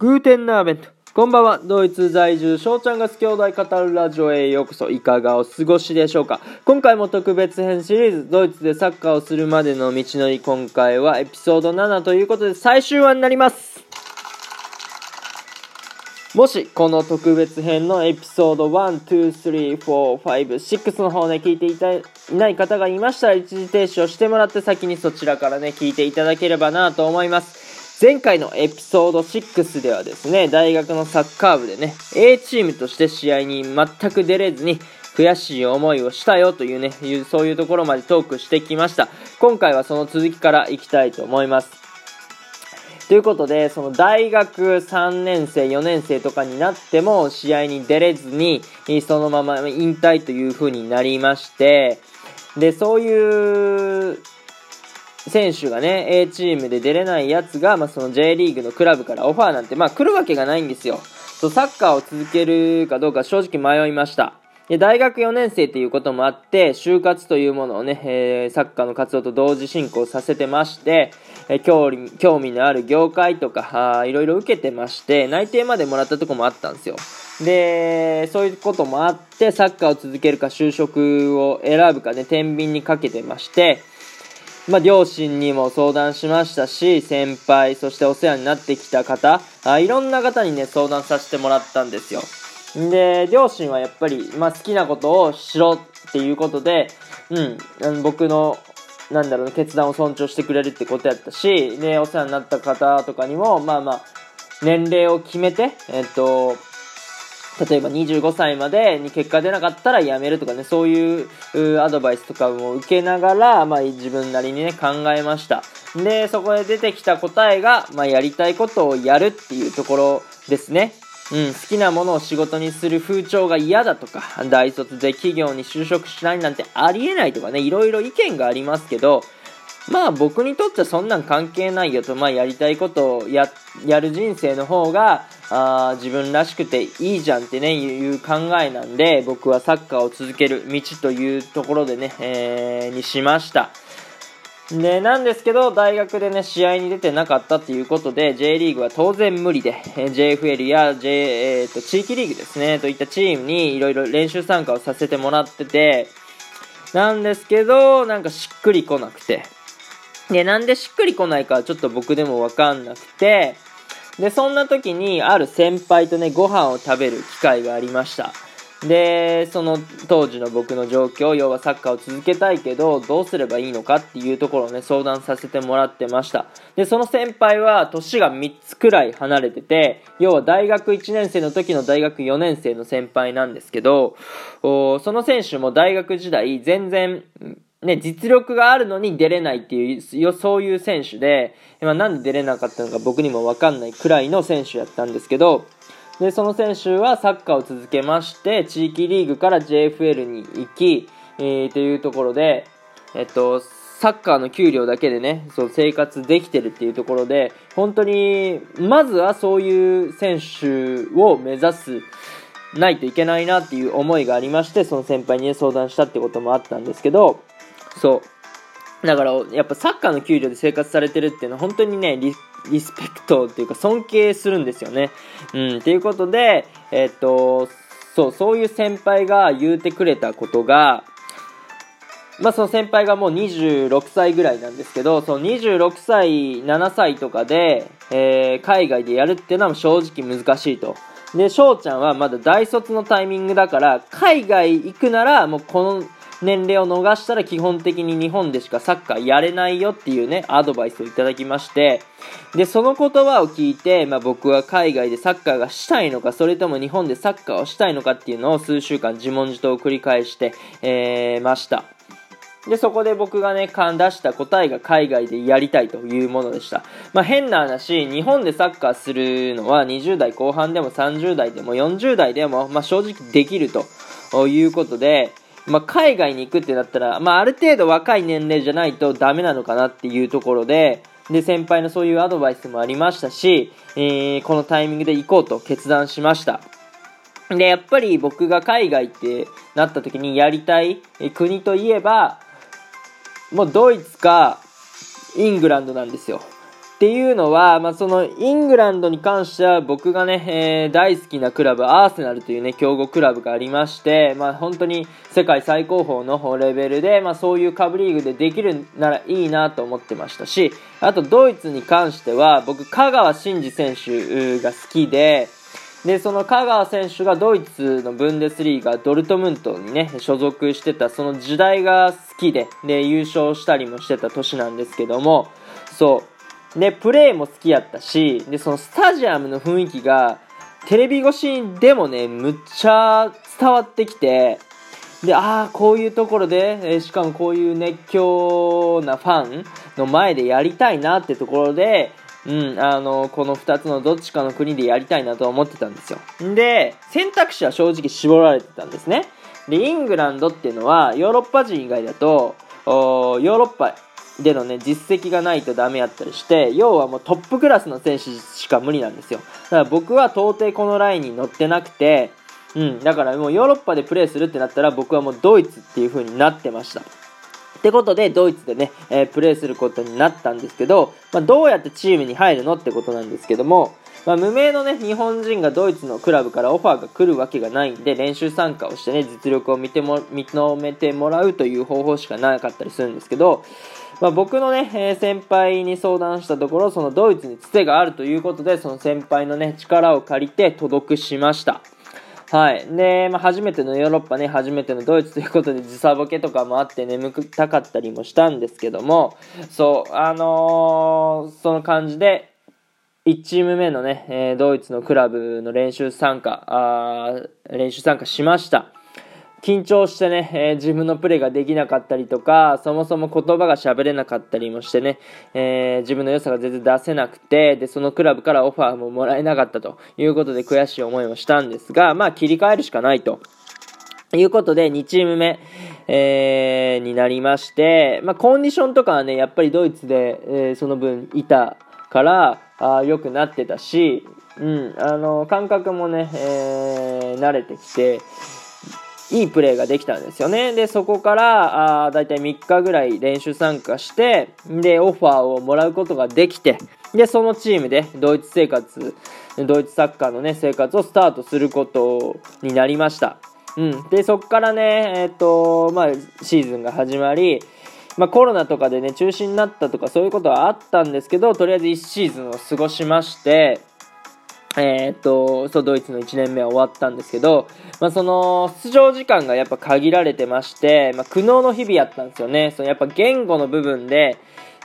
グーテンナーベント。こんばんは。ドイツ在住、翔ちゃんが好き兄弟語るラジオへようこそ。いかがお過ごしでしょうか？今回も特別編シリーズ、ドイツでサッカーをするまでの道のり、今回はエピソード7ということで最終話になります。もし、この特別編のエピソード1、2、3、4、5、6の方ね、聞いていたいない方がいましたら、一時停止をしてもらって先にそちらからね、聞いていただければなと思います。前回のエピソード6ではですね、大学のサッカー部でね、A チームとして試合に全く出れずに、悔しい思いをしたよというね、そういうところまでトークしてきました。今回はその続きからいきたいと思います。ということで、その大学3年生、4年生とかになっても試合に出れずに、そのまま引退という風になりまして、で、そういう選手がね、A チームで出れないやつが、まあ、その J リーグのクラブからオファーなんて、まあ、来るわけがないんですよ。そう、サッカーを続けるかどうか正直迷いました。で、大学4年生っていうこともあって、就活というものをね、えー、サッカーの活動と同時進行させてまして、えー、興味興味のある業界とか、あいろいろ受けてまして、内定までもらったとこもあったんですよ。で、そういうこともあって、サッカーを続けるか就職を選ぶかね、天秤にかけてまして、まあ、両親にも相談しましたし、先輩、そしてお世話になってきた方、あいろんな方にね、相談させてもらったんですよ。で、両親はやっぱり、まあ、好きなことをしろっていうことで、うん、僕の、なんだろう、決断を尊重してくれるってことやったし、で、お世話になった方とかにも、まあまあ、年齢を決めて、えっと、例えば25歳までに結果出なかったら辞めるとかね、そういうアドバイスとかも受けながら、まあ自分なりにね、考えました。で、そこで出てきた答えが、まあやりたいことをやるっていうところですね。うん、好きなものを仕事にする風潮が嫌だとか、大卒で企業に就職しないなんてありえないとかね、いろいろ意見がありますけど、まあ僕にとってはそんなん関係ないよと、まあやりたいことをや、やる人生の方が、あ自分らしくていいじゃんってね、いう考えなんで、僕はサッカーを続ける道というところでね、えー、にしました。で、なんですけど、大学でね、試合に出てなかったっていうことで、J リーグは当然無理で、JFL や J、えー、と、地域リーグですね、といったチームにいろいろ練習参加をさせてもらってて、なんですけど、なんかしっくりこなくて。で、なんでしっくりこないかちょっと僕でもわかんなくて、で、そんな時にある先輩とね、ご飯を食べる機会がありました。で、その当時の僕の状況、要はサッカーを続けたいけど、どうすればいいのかっていうところをね、相談させてもらってました。で、その先輩は年が3つくらい離れてて、要は大学1年生の時の大学4年生の先輩なんですけど、その選手も大学時代全然、ね、実力があるのに出れないっていう、そういう選手で、まあ、なんで出れなかったのか僕にもわかんないくらいの選手やったんですけど、で、その選手はサッカーを続けまして、地域リーグから JFL に行き、えー、というところで、えっと、サッカーの給料だけでね、そう生活できてるっていうところで、本当に、まずはそういう選手を目指す、ないといけないなっていう思いがありまして、その先輩にね、相談したってこともあったんですけど、そう。だから、やっぱサッカーの給料で生活されてるっていうのは本当にね、リスペクトっていうか尊敬するんですよね。うん、っていうことで、えっと、そう、そういう先輩が言うてくれたことが、まあその先輩がもう26歳ぐらいなんですけど、その26歳、7歳とかで、えー、海外でやるっていうのは正直難しいと。で、翔ちゃんはまだ大卒のタイミングだから、海外行くならもうこの年齢を逃したら基本的に日本でしかサッカーやれないよっていうね、アドバイスをいただきまして、で、その言葉を聞いて、まあ、僕は海外でサッカーがしたいのか、それとも日本でサッカーをしたいのかっていうのを数週間自問自答を繰り返して、えー、ました。で、そこで僕がね、勘出した答えが海外でやりたいというものでした。まあ、変な話、日本でサッカーするのは20代後半でも30代でも40代でも、まあ、正直できるということで、まあ、海外に行くってなったら、まあ、ある程度若い年齢じゃないとダメなのかなっていうところで、で、先輩のそういうアドバイスもありましたし、えー、このタイミングで行こうと決断しました。で、やっぱり僕が海外ってなった時にやりたい国といえば、もうドイツかイングランドなんですよ。っていうのは、まあ、そのイングランドに関しては僕がね、えー、大好きなクラブ、アーセナルというね、強豪クラブがありまして、まあ、本当に世界最高峰のレベルで、まあ、そういう下部リーグでできるならいいなと思ってましたし、あとドイツに関しては、僕、香川真司選手が好きで、で、その香川選手がドイツのブンデスリーガ、ドルトムントにね、所属してた、その時代が好きで、で、優勝したりもしてた年なんですけども、そう、で、プレーも好きやったし、で、そのスタジアムの雰囲気が、テレビ越しでもね、むっちゃ伝わってきて、で、ああ、こういうところで、えー、しかもこういう熱狂なファンの前でやりたいなってところで、うん、あの、この2つのどっちかの国でやりたいなと思ってたんですよ。で、選択肢は正直絞られてたんですね。で、イングランドっていうのは、ヨーロッパ人以外だと、ヨーロッパでのね、実績がないとダメやったりして、要はもうトップクラスの選手しか無理なんですよ。だから僕は到底このラインに乗ってなくて、うん、だからもうヨーロッパでプレーするってなったら僕はもうドイツっていう風になってました。ってことで、ドイツでね、えー、プレーすることになったんですけど、まあ、どうやってチームに入るのってことなんですけども、まあ、無名のね、日本人がドイツのクラブからオファーが来るわけがないんで、練習参加をしてね、実力を見ても、認めてもらうという方法しかなかったりするんですけど、まあ、僕のね、えー、先輩に相談したところ、そのドイツにつてがあるということで、その先輩のね、力を借りて届くしました。はい。で、まあ、初めてのヨーロッパね、初めてのドイツということで時差ボケとかもあって眠くたかったりもしたんですけども、そう、あのー、その感じで、1チーム目のね、えー、ドイツのクラブの練習参加、あ練習参加しました。緊張してね、えー、自分のプレーができなかったりとか、そもそも言葉が喋れなかったりもしてね、えー、自分の良さが全然出せなくて、で、そのクラブからオファーももらえなかったということで悔しい思いをしたんですが、まあ切り替えるしかないと。いうことで、2チーム目、えー、になりまして、まあ、コンディションとかはね、やっぱりドイツで、えー、その分いたから、あ良くなってたし、うん、あの、感覚もね、えー、慣れてきて、いいプレーができたんですよね。で、そこから、あだいたい3日ぐらい練習参加して、で、オファーをもらうことができて、で、そのチームでドイツ生活、ドイツサッカーのね、生活をスタートすることになりました。うん。で、そこからね、えっ、ー、と、まあ、シーズンが始まり、まあ、コロナとかでね、中止になったとかそういうことはあったんですけど、とりあえず1シーズンを過ごしまして、えー、っと、そう、ドイツの1年目は終わったんですけど、まあ、その、出場時間がやっぱ限られてまして、まあ、苦悩の日々やったんですよね。そのやっぱ言語の部分で、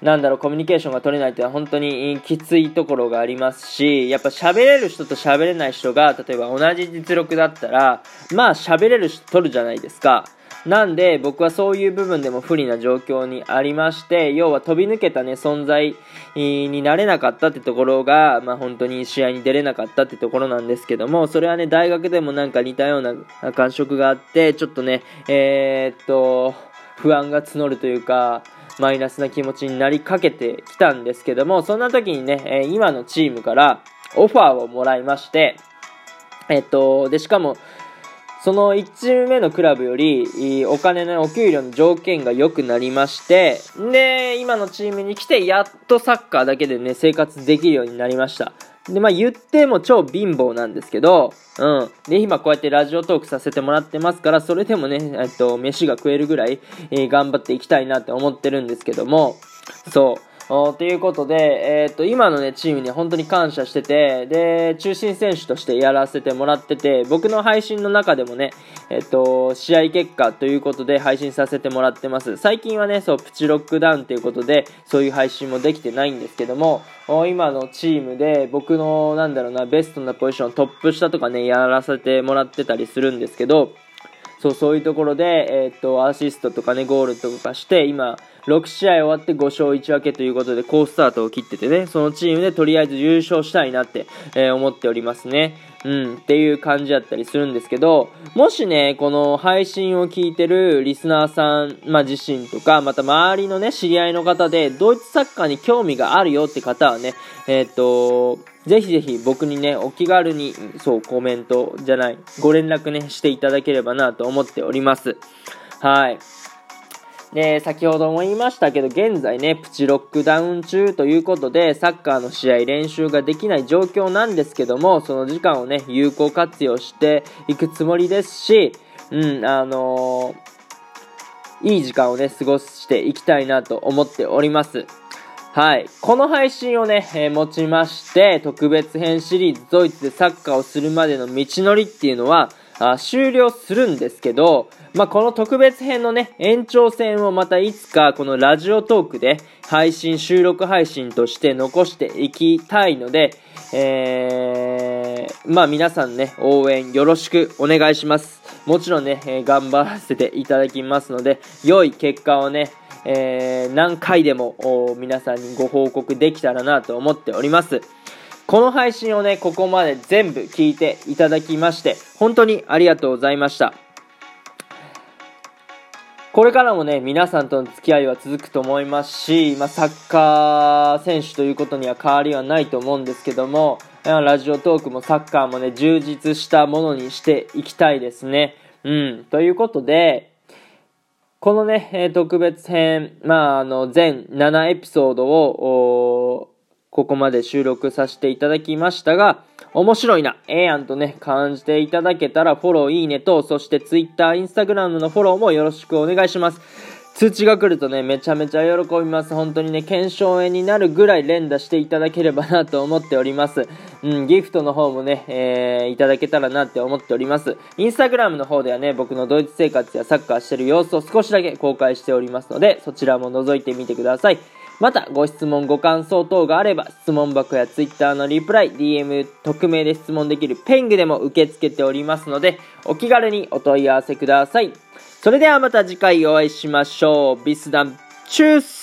なんだろう、コミュニケーションが取れないっていうのは本当にきついところがありますし、やっぱ喋れる人と喋れない人が、例えば同じ実力だったら、まあ喋れる人取るじゃないですか。なんで僕はそういう部分でも不利な状況にありまして、要は飛び抜けたね、存在になれなかったってところが、まあ本当に試合に出れなかったってところなんですけども、それはね、大学でもなんか似たような感触があって、ちょっとね、えー、っと、不安が募るというか、マイナスな気持ちになりかけてきたんですけども、そんな時にね、今のチームからオファーをもらいまして、えっと、で、しかも、その1チーム目のクラブより、お金のお給料の条件が良くなりまして、で、今のチームに来て、やっとサッカーだけでね、生活できるようになりました。で、まあ言っても超貧乏なんですけど、うん。で、今こうやってラジオトークさせてもらってますから、それでもね、えっと、飯が食えるぐらい、えー、頑張っていきたいなって思ってるんですけども、そう。ということで、えっ、と、今のね、チームに本当に感謝してて、で、中心選手としてやらせてもらってて、僕の配信の中でもね、えっ、と、試合結果ということで配信させてもらってます。最近はね、そう、プチロックダウンということで、そういう配信もできてないんですけども、今のチームで僕の、なんだろうな、ベストなポジション、トップ下とかね、やらせてもらってたりするんですけど、そう、そういうところで、えー、っと、アシストとかね、ゴールとかして、今、6試合終わって5勝1分けということで、好スタートを切っててね、そのチームでとりあえず優勝したいなって、えー、思っておりますね。うん、っていう感じだったりするんですけど、もしね、この配信を聞いてるリスナーさん、まあ、自身とか、また周りのね、知り合いの方で、ドイツサッカーに興味があるよって方はね、えー、っと、ぜひぜひ僕にね、お気軽に、そう、コメントじゃない、ご連絡ね、していただければなと思っております。はい。で、先ほども言いましたけど、現在ね、プチロックダウン中ということで、サッカーの試合練習ができない状況なんですけども、その時間をね、有効活用していくつもりですし、うん、あのー、いい時間をね、過ごしていきたいなと思っております。はい。この配信をね、えー、持ちまして、特別編シリーズドイツでサッカーをするまでの道のりっていうのは、あ終了するんですけど、まあ、この特別編のね、延長戦をまたいつかこのラジオトークで配信、収録配信として残していきたいので、えー、まあ皆さんね、応援よろしくお願いします。もちろんね、えー、頑張らせていただきますので、良い結果をね、えー、何回でも皆さんにご報告できたらなと思っております。この配信をね、ここまで全部聞いていただきまして、本当にありがとうございました。これからもね、皆さんとの付き合いは続くと思いますし、まあ、サッカー選手ということには変わりはないと思うんですけども、ラジオトークもサッカーもね、充実したものにしていきたいですね。うん。ということで、このね、え特別編、まあ、あの、全7エピソードを、ここまで収録させていただきましたが、面白いな、ええやんとね、感じていただけたらフォロー、いいねと、そして Twitter、Instagram のフォローもよろしくお願いします。通知が来るとね、めちゃめちゃ喜びます。本当にね、検証炎になるぐらい連打していただければなと思っております。うん、ギフトの方もね、えー、いただけたらなって思っております。インスタグラムの方ではね、僕のドイツ生活やサッカーしてる様子を少しだけ公開しておりますので、そちらも覗いてみてください。また、ご質問、ご感想等があれば、質問箱や Twitter のリプライ、DM、匿名で質問できるペングでも受け付けておりますので、お気軽にお問い合わせください。それではまた次回お会いしましょう。ビスダン、チュース